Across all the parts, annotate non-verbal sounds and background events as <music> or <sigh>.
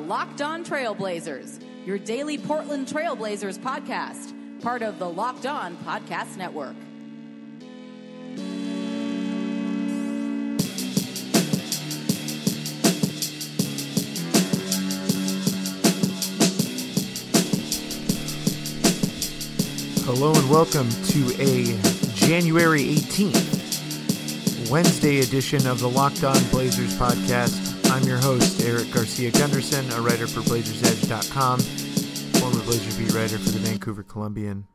Locked On Trailblazers, your daily Portland Trailblazers podcast, part of the Locked On Podcast Network. Hello and welcome to a January 18th, Wednesday edition of the Locked On Blazers podcast. I'm your host, Eric Garcia Gundersen, a writer for BlazersEdge.com, former Blazers beat writer for the Vancouver Columbian.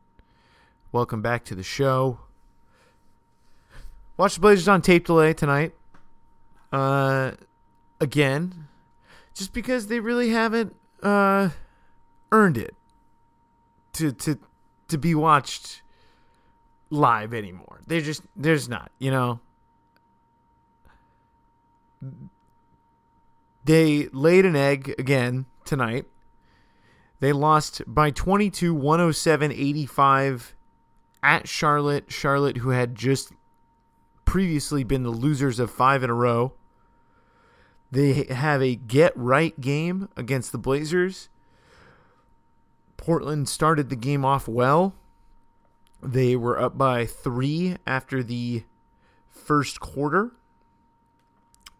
Welcome back to the show. Watch the Blazers on tape delay tonight. Uh, again, just because they really haven't uh, earned it to to to be watched live anymore. They're just there's not, you know. They laid an egg again tonight. They lost by 22 107 85 at Charlotte. Charlotte who had just previously been the losers of 5 in a row. They have a get right game against the Blazers. Portland started the game off well. They were up by three after the first quarter,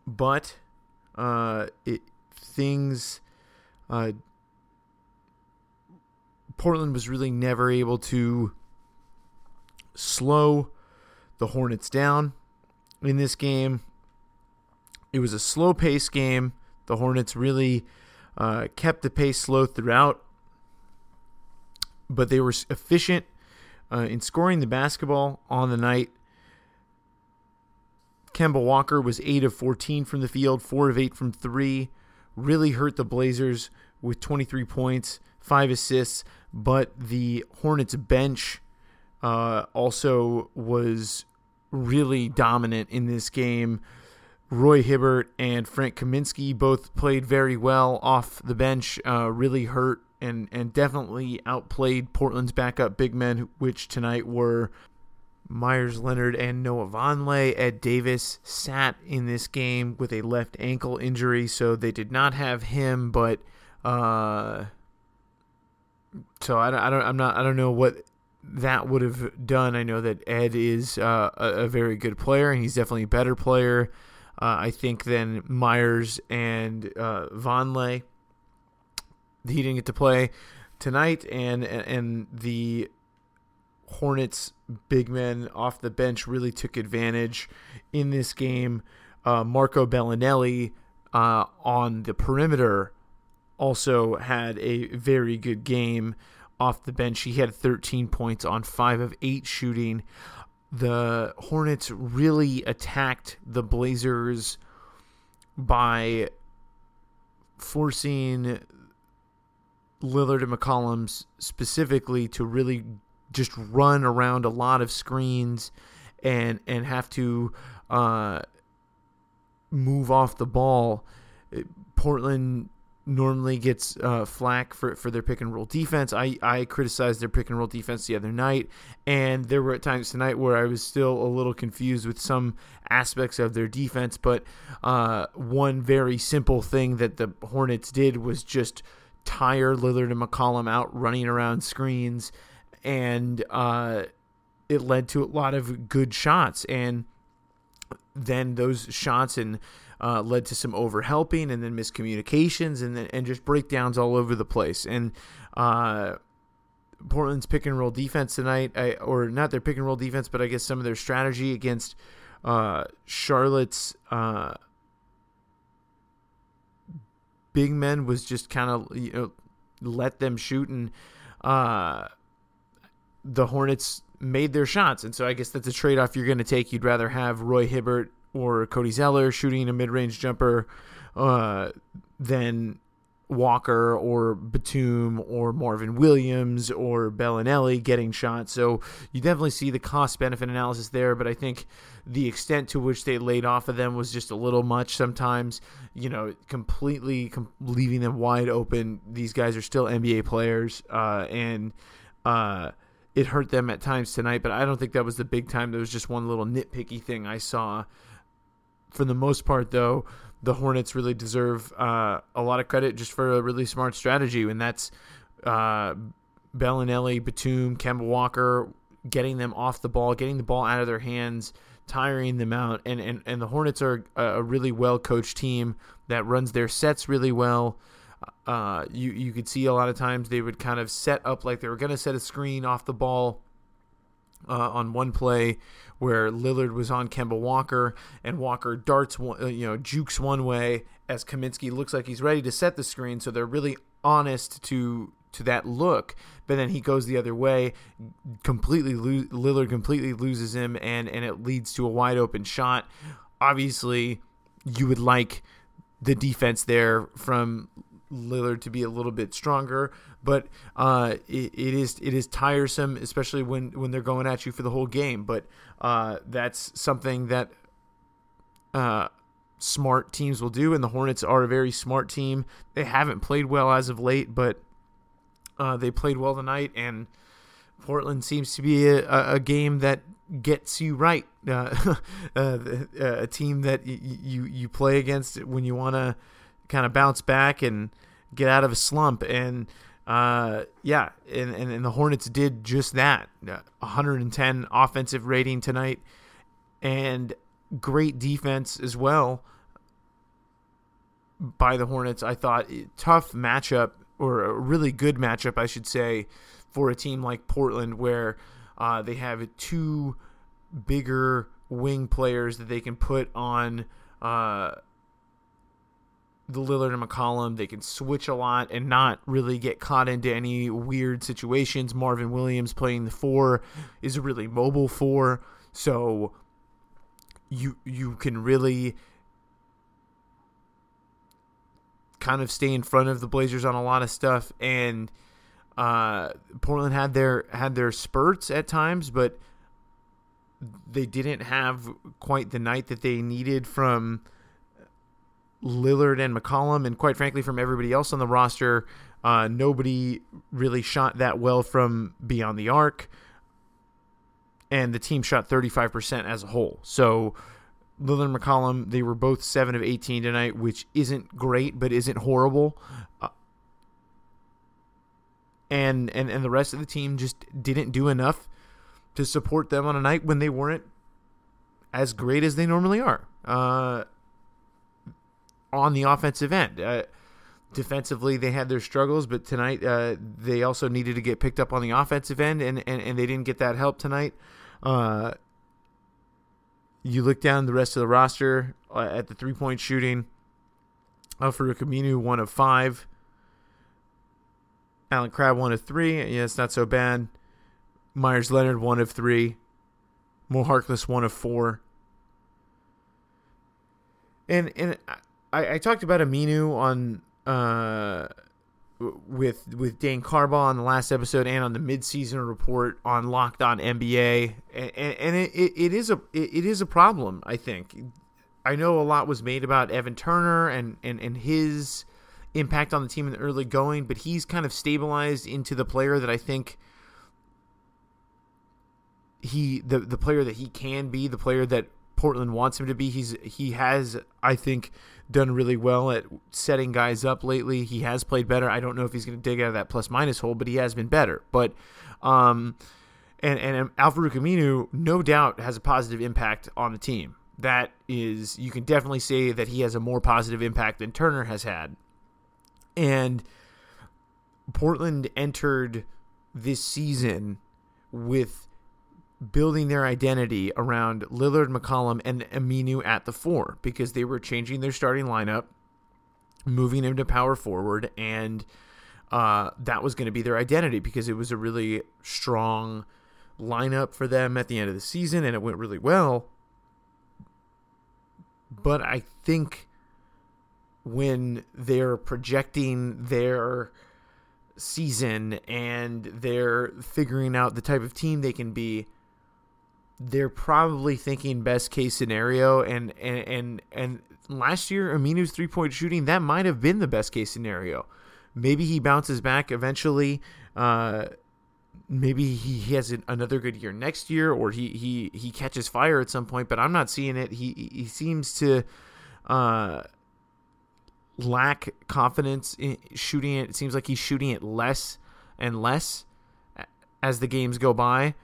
but uh, it things. Uh, Portland was really never able to slow the Hornets down in this game. It was a slow pace game. The Hornets really uh, kept the pace slow throughout but they were efficient uh, in scoring the basketball on the night. Kemba Walker was 8 of 14 from the field, 4 of 8 from 3. Really hurt the Blazers with 23 points, 5 assists, but the Hornets bench uh, also was really dominant in this game. Roy Hibbert and Frank Kaminsky both played very well off the bench, uh, really hurt and and definitely outplayed Portland's backup big men, which tonight were Meyers Leonard and Noah Vonleh. Ed Davis sat in this game with a left ankle injury, so they did not have him. But uh, so I don't, I don't, I'm not, I don't know what that would have done. I know that Ed is uh, a, a, very good player, and he's definitely a better player, uh, I think, than Meyers and uh, Vonleh he didn't get to play tonight, and and the Hornets big men off the bench really took advantage in this game. Uh, Marco Belinelli uh, on the perimeter also had a very good game off the bench. He had 13 points on five of eight shooting. The Hornets really attacked the Blazers by forcing Lillard and McCollum specifically to really just run around a lot of screens and and have to uh, move off the ball. Portland normally gets uh, flack for, for their pick and roll defense. I, I criticized their pick and roll defense the other night, and there were times tonight where I was still a little confused with some aspects of their defense. But uh, one very simple thing that the Hornets did was just – tire Lillard and McCollum out running around screens, and uh, it led to a lot of good shots. And then those shots and uh, led to some overhelping and then miscommunications and then and just breakdowns all over the place. And uh, Portland's pick and roll defense tonight, I, or not their pick and roll defense, but I guess some of their strategy against uh, Charlotte's uh, big men was just kind of you know let them shoot, and uh, the Hornets made their shots. And so I guess that's a trade off you're going to take. You'd rather have Roy Hibbert or Cody Zeller shooting a mid range jumper uh, than Walker or Batum or Marvin Williams or Belinelli getting shots. So you definitely see the cost benefit analysis there, but I think the extent to which they laid off of them was just a little much sometimes. You know, completely com- leaving them wide open. These guys are still NBA players, uh, and uh, it hurt them at times tonight, but I don't think that was the big time. There was just one little nitpicky thing I saw. For the most part, though, the Hornets really deserve uh, a lot of credit just for a really smart strategy, and that's uh, Belinelli, Batum, Kemba Walker, getting them off the ball, getting the ball out of their hands, tiring them out, and and, and the Hornets are a really well coached team that runs their sets really well. Uh, you you could see a lot of times they would kind of set up like they were going to set a screen off the ball uh, on one play where Lillard was on Kemba Walker and Walker darts one, uh, you know jukes one way as Kaminsky looks like he's ready to set the screen. So they're really honest to to that look. But then he goes the other way completely lo- Lillard completely loses him and and it leads to a wide open shot. Obviously you would like the defense there from Lillard to be a little bit stronger, but uh, it, it is it is tiresome, especially when when they're going at you for the whole game. But uh, that's something that uh, smart teams will do, and the Hornets are a very smart team. They haven't played well as of late, but uh, they played well tonight, and Portland seems to be a, a game that gets you right. Uh, <laughs> uh, a team that y- you you play against when you want to kind of bounce back and get out of a slump. And uh, yeah, and, and, and the Hornets did just that. 110 offensive rating tonight, and great defense as well by the Hornets. I thought tough matchup or a really good matchup, I should say, for a team like Portland where uh, they have two bigger wing players that they can put on. Uh, the Lillard and McCollum. They can switch a lot and not really get caught into any weird situations. Marvin Williams playing the four is a really mobile four, so you you can really kind of stay in front of the Blazers on a lot of stuff. And uh, Portland had their had their spurts at times, but they didn't have quite the night that they needed from Lillard and McCollum, and quite frankly, from everybody else on the roster, uh, nobody really shot that well from beyond the arc. And the team shot 35% as a whole. So Lillard and McCollum, they were both 7 of 18 tonight, which isn't great, but isn't horrible. Uh, and, and, and the rest of the team just didn't do enough to support them on a night when they weren't as great as they normally are. Uh, on the offensive end. Uh, defensively, they had their struggles, but tonight uh, they also needed to get picked up on the offensive end, and, and, and they didn't get that help tonight. Uh, you look down the rest of the roster uh, at the three point shooting. Al-Farouq Aminu, one of five. Allen Crabbe, one of three. Yeah, it's not so bad. Meyers Leonard, one of three. Mo Harkless, one of four. And and I, I talked about Aminu on uh, with with Dane Carbaugh on the last episode and on the midseason report on Locked On NBA, and, and it, it, it is a it is a problem. I think I know a lot was made about Evan Turner and and and his impact on the team in the early going, but he's kind of stabilized into the player that I think he the the player that he can be, the player that Portland wants him to be. He's he has I think done really well at setting guys up lately. He has played better. I don't know if he's going to dig out of that plus minus hole, but he has been better. But um, and and Al-Farouq Aminu, no doubt, has a positive impact on the team. That is, you can definitely say that he has a more positive impact than Turner has had. And Portland entered this season with building their identity around Lillard, McCollum, and Aminu at the four because they were changing their starting lineup, moving him to power forward, and uh, that was going to be their identity because it was a really strong lineup for them at the end of the season and it went really well. But I think when they're projecting their season and they're figuring out the type of team they can be, they're probably thinking best case scenario and and and, and last year Aminu's three point shooting that might have been the best case scenario. Maybe he bounces back eventually. Uh, maybe he he has another good year next year, or he he he catches fire at some point. But I'm not seeing it. He he seems to uh, lack confidence in shooting it. It seems like he's shooting it less and less as the games go by.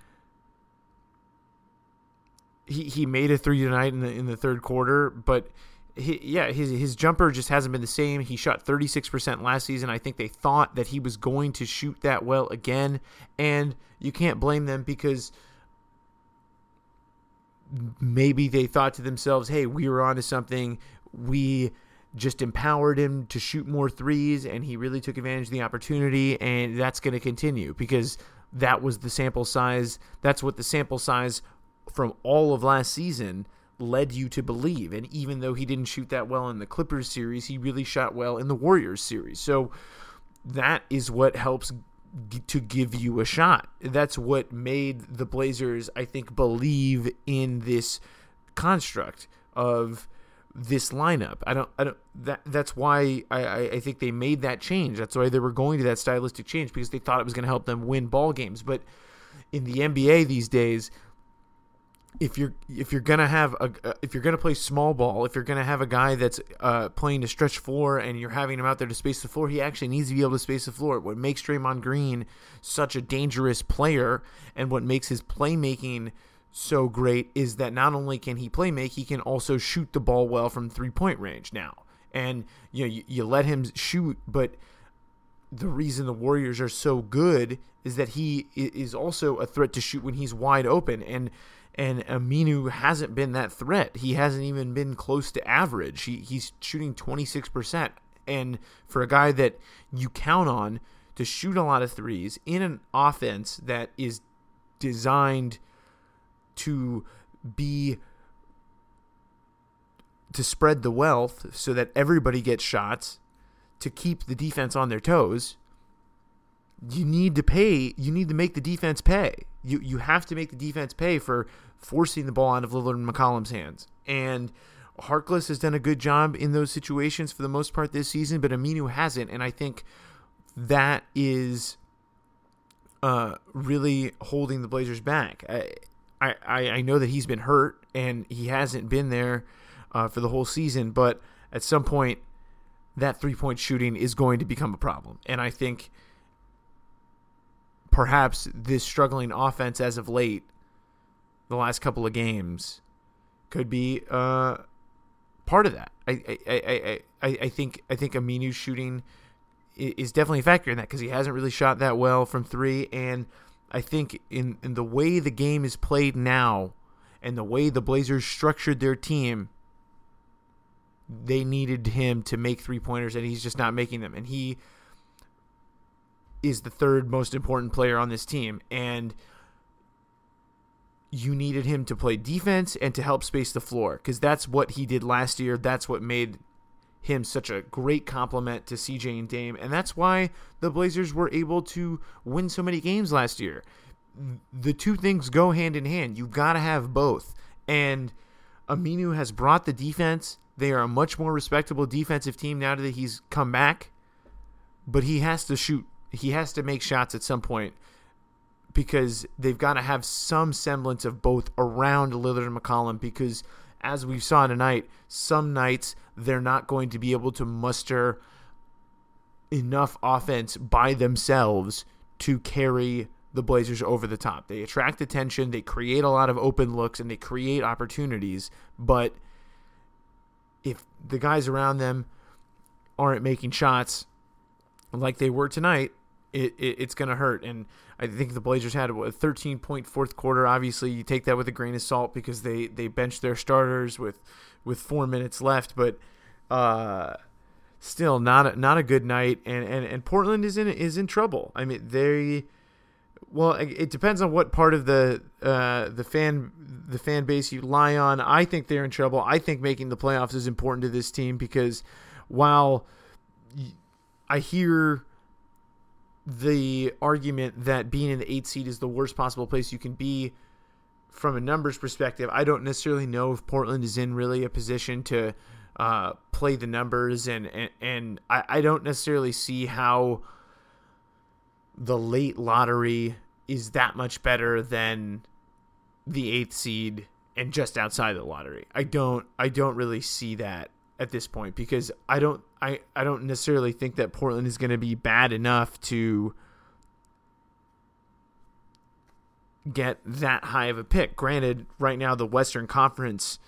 He he made a three tonight in the in the third quarter, but he, yeah, his his jumper just hasn't been the same. He shot 36% last season. I think they thought that he was going to shoot that well again, and you can't blame them because maybe they thought to themselves, "Hey, we were onto something. We just empowered him to shoot more threes, and he really took advantage of the opportunity, and that's going to continue because that was the sample size. That's what the sample size from all of last season." led you to believe. And even though he didn't shoot that well in the Clippers series, he really shot well in the Warriors series. So that is what helps g- to give you a shot. That's what made the Blazers, I think, believe in this construct of this lineup. I don't, I don't. That that's why I, I think they made that change. That's why they were going to that stylistic change because they thought it was going to help them win ball games. But in the NBA these days, if you're if you're gonna have a if you're gonna play small ball, if you're gonna have a guy that's uh, playing to stretch floor and you're having him out there to space the floor, he actually needs to be able to space the floor. What makes Draymond Green such a dangerous player and what makes his playmaking so great is that not only can he play make, he can also shoot the ball well from three point range now. And you know you, you let him shoot, but the reason the Warriors are so good is that he is also a threat to shoot when he's wide open and and Aminu hasn't been that threat. He hasn't even been close to average. He, he's shooting 26%. And for a guy that you count on to shoot a lot of threes in an offense that is designed to be to spread the wealth so that everybody gets shots to keep the defense on their toes you need to pay you need to make the defense pay you you have to make the defense pay for forcing the ball out of Lillard and McCollum's hands. And Harkless has done a good job in those situations for the most part this season, but Aminu hasn't, and I think that is uh, really holding the Blazers back. I, I I know that he's been hurt and he hasn't been there uh, for the whole season, but at some point that three point shooting is going to become a problem, and I think perhaps this struggling offense as of late, the last couple of games, could be uh, part of that. I I, I, I, I think I think Aminu's shooting is definitely a factor in that because he hasn't really shot that well from three, and I think in in the way the game is played now, and the way the Blazers structured their team, they needed him to make three pointers, and he's just not making them, and he is the third most important player on this team, and you needed him to play defense and to help space the floor because that's what he did last year. That's what made him such a great complement to CJ and Dame, and that's why the Blazers were able to win so many games last year. The two things go hand in hand. You've got to have both, and Aminu has brought the defense. They are a much more respectable defensive team now that he's come back, but he has to shoot he has to make shots at some point because they've got to have some semblance of both around Lillard and McCollum because as we saw tonight, some nights they're not going to be able to muster enough offense by themselves to carry the Blazers over the top. They attract attention, they create a lot of open looks, and they create opportunities. But if the guys around them aren't making shots like they were tonight, it, it it's going to hurt. And I think the Blazers had a 13 point fourth quarter. Obviously, you take that with a grain of salt because they they benched their starters with with four minutes left. But uh, still not a, not a good night, and, and, and Portland is in is in trouble. I mean, they well, it depends on what part of the uh, the fan the fan base you lie on. I think they're in trouble. I think making the playoffs is important to this team because while I hear the argument that being in the eight seed is the worst possible place you can be from a numbers perspective, I don't necessarily know if Portland is in really a position to uh, play the numbers, and and, and I, I don't necessarily see how the late lottery is that much better than the eighth seed and just outside the lottery. I don't I don't really see that at this point because I don't I, I don't necessarily think that Portland is going to be bad enough to get that high of a pick. Granted, right now the Western Conference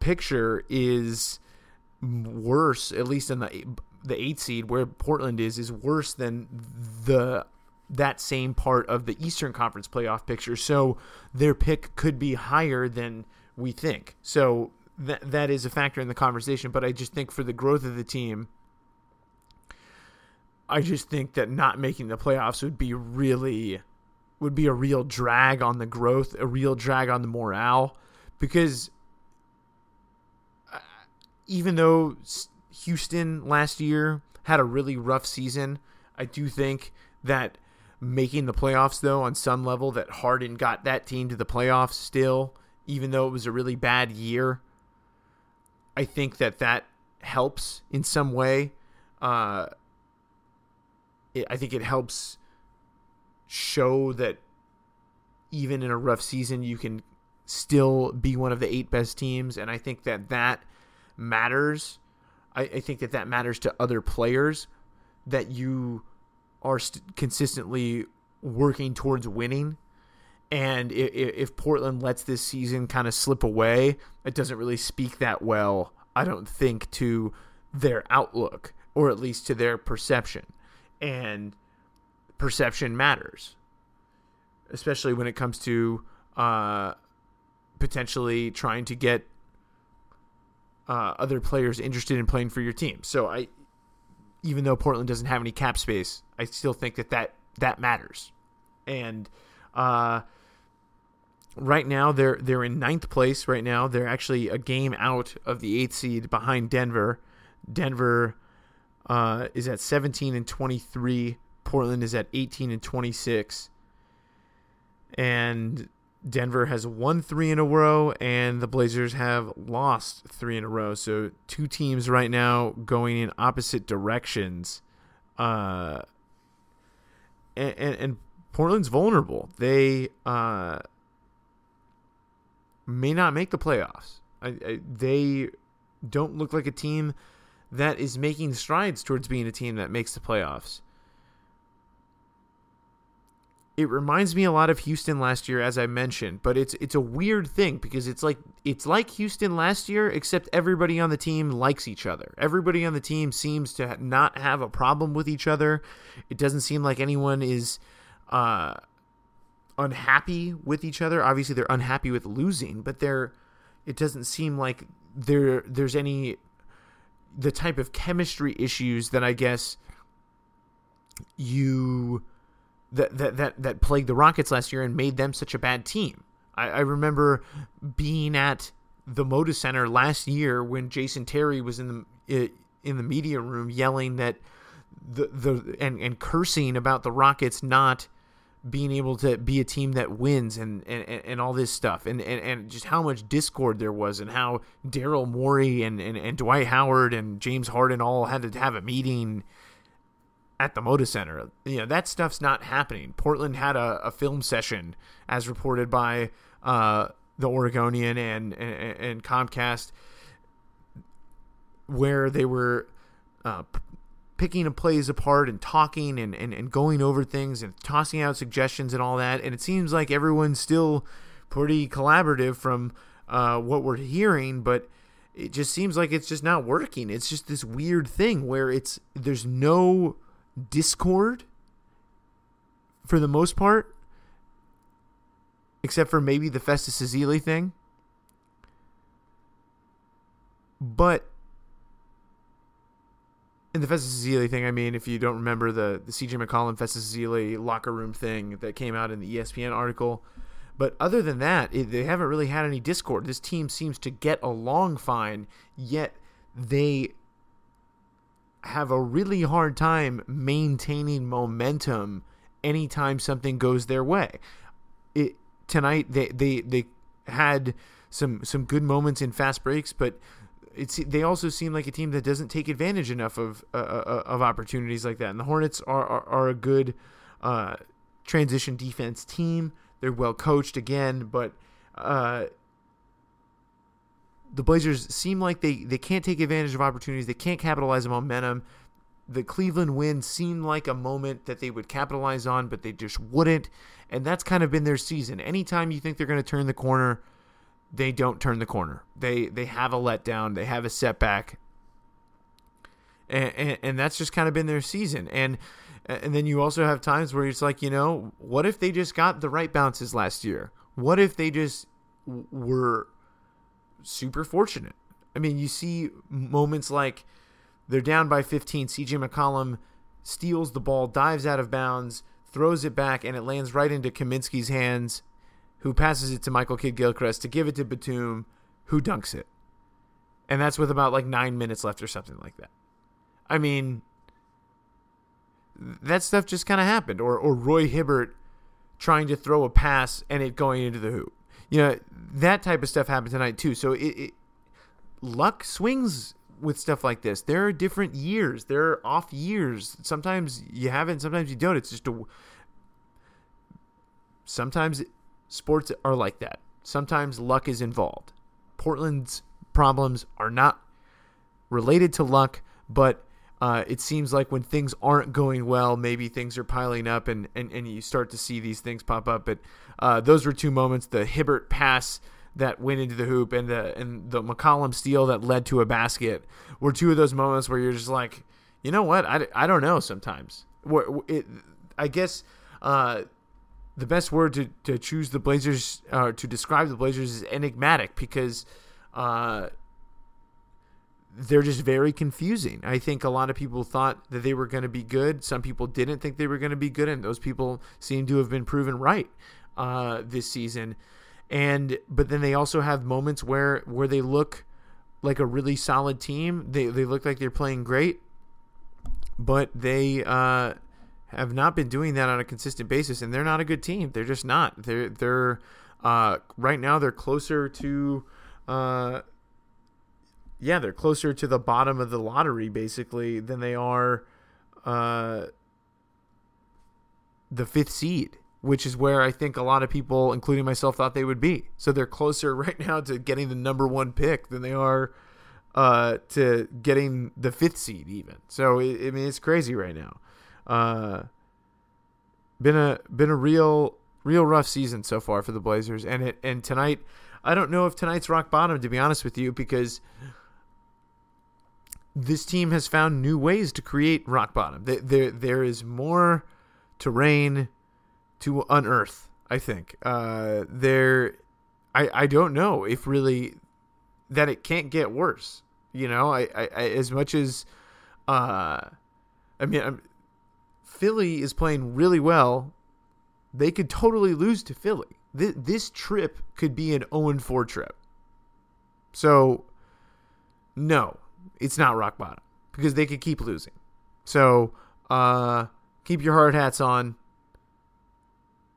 picture is worse, at least in the the eight seed where Portland is, is worse than the that same part of the Eastern Conference playoff picture. So their pick could be higher than we think. So that that is a factor in the conversation. But I just think for the growth of the team, I just think that not making the playoffs would be really would be a real drag on the growth, a real drag on the morale, because uh, even though Houston last year had a really rough season, I do think that making the playoffs though on some level that Harden got that team to the playoffs still, even though it was a really bad year. I think that that helps in some way. Uh, it, I think it helps show that even in a rough season, you can still be one of the eight best teams, and I think that that matters. I, I think that that matters to other players that you are st- consistently working towards winning. And if, Portland lets this season kind of slip away, it doesn't really speak that well, I don't think, to their outlook or at least to their perception. And perception matters, especially when it comes to uh, potentially trying to get uh, other players interested in playing for your team. So I, even though Portland doesn't have any cap space, I still think that that, that matters. And uh, right now they're they're in ninth place. Right now they're actually a game out of the eighth seed behind Denver. Denver uh, is at 17 and 23 Portland is at 18 and 26. And Denver has won three in a row, and the Blazers have lost three in a row. So two teams right now going in opposite directions. Uh, and, and, and Portland's vulnerable. They uh, may not make the playoffs. I, I, they don't look like a team that is making strides towards being a team that makes the playoffs it reminds me a lot of Houston last year, as I mentioned, but it's it's a weird thing because it's like it's like Houston last year, except everybody on the team likes each other. Everybody on the team seems to not have a problem with each other. It doesn't seem like anyone is uh, unhappy with each other. Obviously, they're unhappy with losing, but they're it doesn't seem like there there's any the type of chemistry issues that I guess you that that that that plagued the Rockets last year and made them such a bad team. I, I remember being at the Moda Center last year when Jason Terry was in the in the media room yelling that the the and and cursing about the Rockets not being able to be a team that wins and and, and all this stuff and, and, and just how much discord there was and how Daryl Morey and, and, and Dwight Howard and James Harden all had to have a meeting at the Moda Center. You know, that stuff's not happening. Portland had a, a film session, as reported by uh, the Oregonian and, and, and, Comcast, where they were uh, picking plays apart and talking and, and, and going over things and tossing out suggestions and all that. And it seems like everyone's still pretty collaborative from uh, what we're hearing, but it just seems like it's just not working. It's just this weird thing where it's there's no discord for the most part, except for maybe the Festus Ezeli thing. But in the Festus Ezeli thing, I mean, if you don't remember the the CJ McCollum Festus Ezeli locker room thing that came out in the ESPN article, but other than that, it, they haven't really had any discord. This team seems to get along fine, yet they have a really hard time maintaining momentum anytime something goes their way. It tonight they they they had some some good moments in fast breaks, but it's they also seem like a team that doesn't take advantage enough of uh, uh, of opportunities like that. And the Hornets are are, are a good uh, transition defense team. They're well coached again, but uh, the Blazers seem like they they can't take advantage of opportunities. They can't capitalize on momentum. The Cleveland win seemed like a moment that they would capitalize on, but they just wouldn't. And that's kind of been their season. Anytime you think they're going to turn the corner, they don't turn the corner. They they have a letdown. They have a setback, and, and, and that's just kind of been their season. And and then you also have times where it's like, you know, what if they just got the right bounces last year? What if they just were super fortunate? I mean, you see moments like they're down by 15. CJ McCollum steals the ball, dives out of bounds, throws it back, and it lands right into Kaminsky's hands who passes it to Michael Kidd Gilchrist to give it to Batum, who dunks it. And that's with about like nine minutes left or something like that. I mean, that stuff just kind of happened. Or, or Roy Hibbert trying to throw a pass and it going into the hoop. You know, that type of stuff happened tonight too. So it, it luck swings with stuff like this. There are different years. There are off years. Sometimes you have it, sometimes you don't. It's just a. Sometimes sports are like that. Sometimes luck is involved. Portland's problems are not related to luck, but uh, it seems like when things aren't going well, maybe things are piling up and, and, and you start to see these things pop up. But uh, those were two moments the Hibbert pass that went into the hoop and the, and the McCollum steal that led to a basket were two of those moments where you're just like, you know what? I, I don't know sometimes. It, I guess uh, the best word to, to choose the Blazers uh, to describe the Blazers is enigmatic because uh, they're just very confusing. I think a lot of people thought that they were going to be good. Some people didn't think they were going to be good, and those people seem to have been proven right uh, this season. And but then they also have moments where where they look like a really solid team. They they look like they're playing great, but they uh, have not been doing that on a consistent basis, and they're not a good team. They're just not. They're they're uh, right now they're closer to. Uh, yeah, they're closer to the bottom of the lottery basically than they are uh, the fifth seed, which is where I think a lot of people, including myself, thought they would be. So they're closer <laughs> right now to getting the number one pick than they are uh, to getting the fifth seed, even. So I mean, it's crazy right now. Uh, been a been a real real rough season so far for the Blazers, and it and tonight, I don't know if tonight's rock bottom to be honest with you because this team has found new ways to create rock bottom. There there, is more terrain to unearth. I think uh, there. I I don't know if really that it can't get worse. You know, I, I, I as much as uh, I mean, I'm, Philly is playing really well, they could totally lose to Philly. This, this trip could be an 0 4 trip. So, no, it's not rock bottom because they could keep losing. So, uh, keep your hard hats on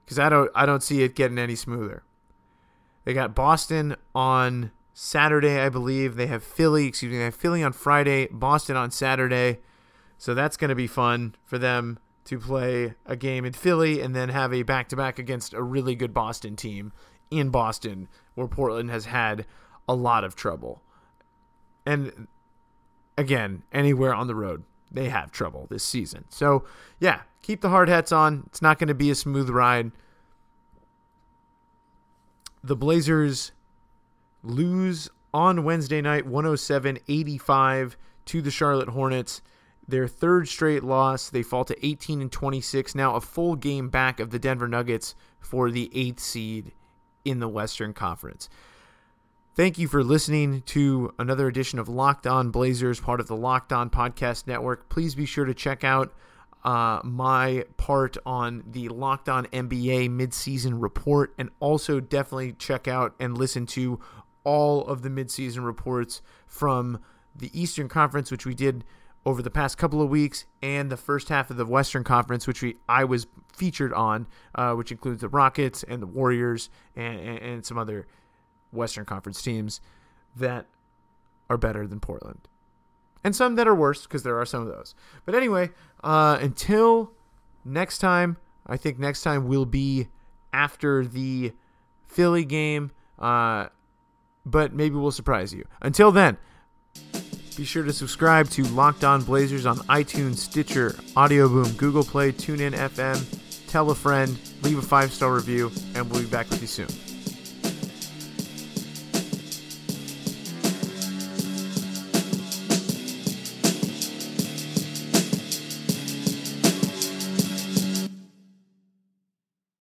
because I don't I don't see it getting any smoother. They got Boston on Saturday, I believe. They have Philly, excuse me, they have Philly on Friday, Boston on Saturday. So that's going to be fun for them to play a game in Philly and then have a back to back against a really good Boston team in Boston, where Portland has had a lot of trouble. And again, anywhere on the road, they have trouble this season. So, yeah, keep the hard hats on. It's not going to be a smooth ride. The Blazers lose on Wednesday night 107 85 to the Charlotte Hornets their third straight loss. They fall to 18 and 26, now a full game back of the Denver Nuggets for the eighth seed in the Western Conference. Thank you for listening to another edition of Locked On Blazers, part of the Locked On Podcast Network. Please be sure to check out uh, my part on the Locked On NBA midseason report, and also definitely check out and listen to all of the midseason reports from the Eastern Conference, which we did over the past couple of weeks, and the first half of the Western Conference, which we I was featured on, uh, which includes the Rockets and the Warriors and, and, and some other Western Conference teams that are better than Portland. And some that are worse, because there are some of those. But anyway, uh, until next time, I think next time will be after the Philly game. Uh, but maybe we'll surprise you. Until then, be sure to subscribe to Locked On Blazers on iTunes, Stitcher, Audio Boom, Google Play, TuneIn FM. Tell a friend, leave a five star review, and we'll be back with you soon.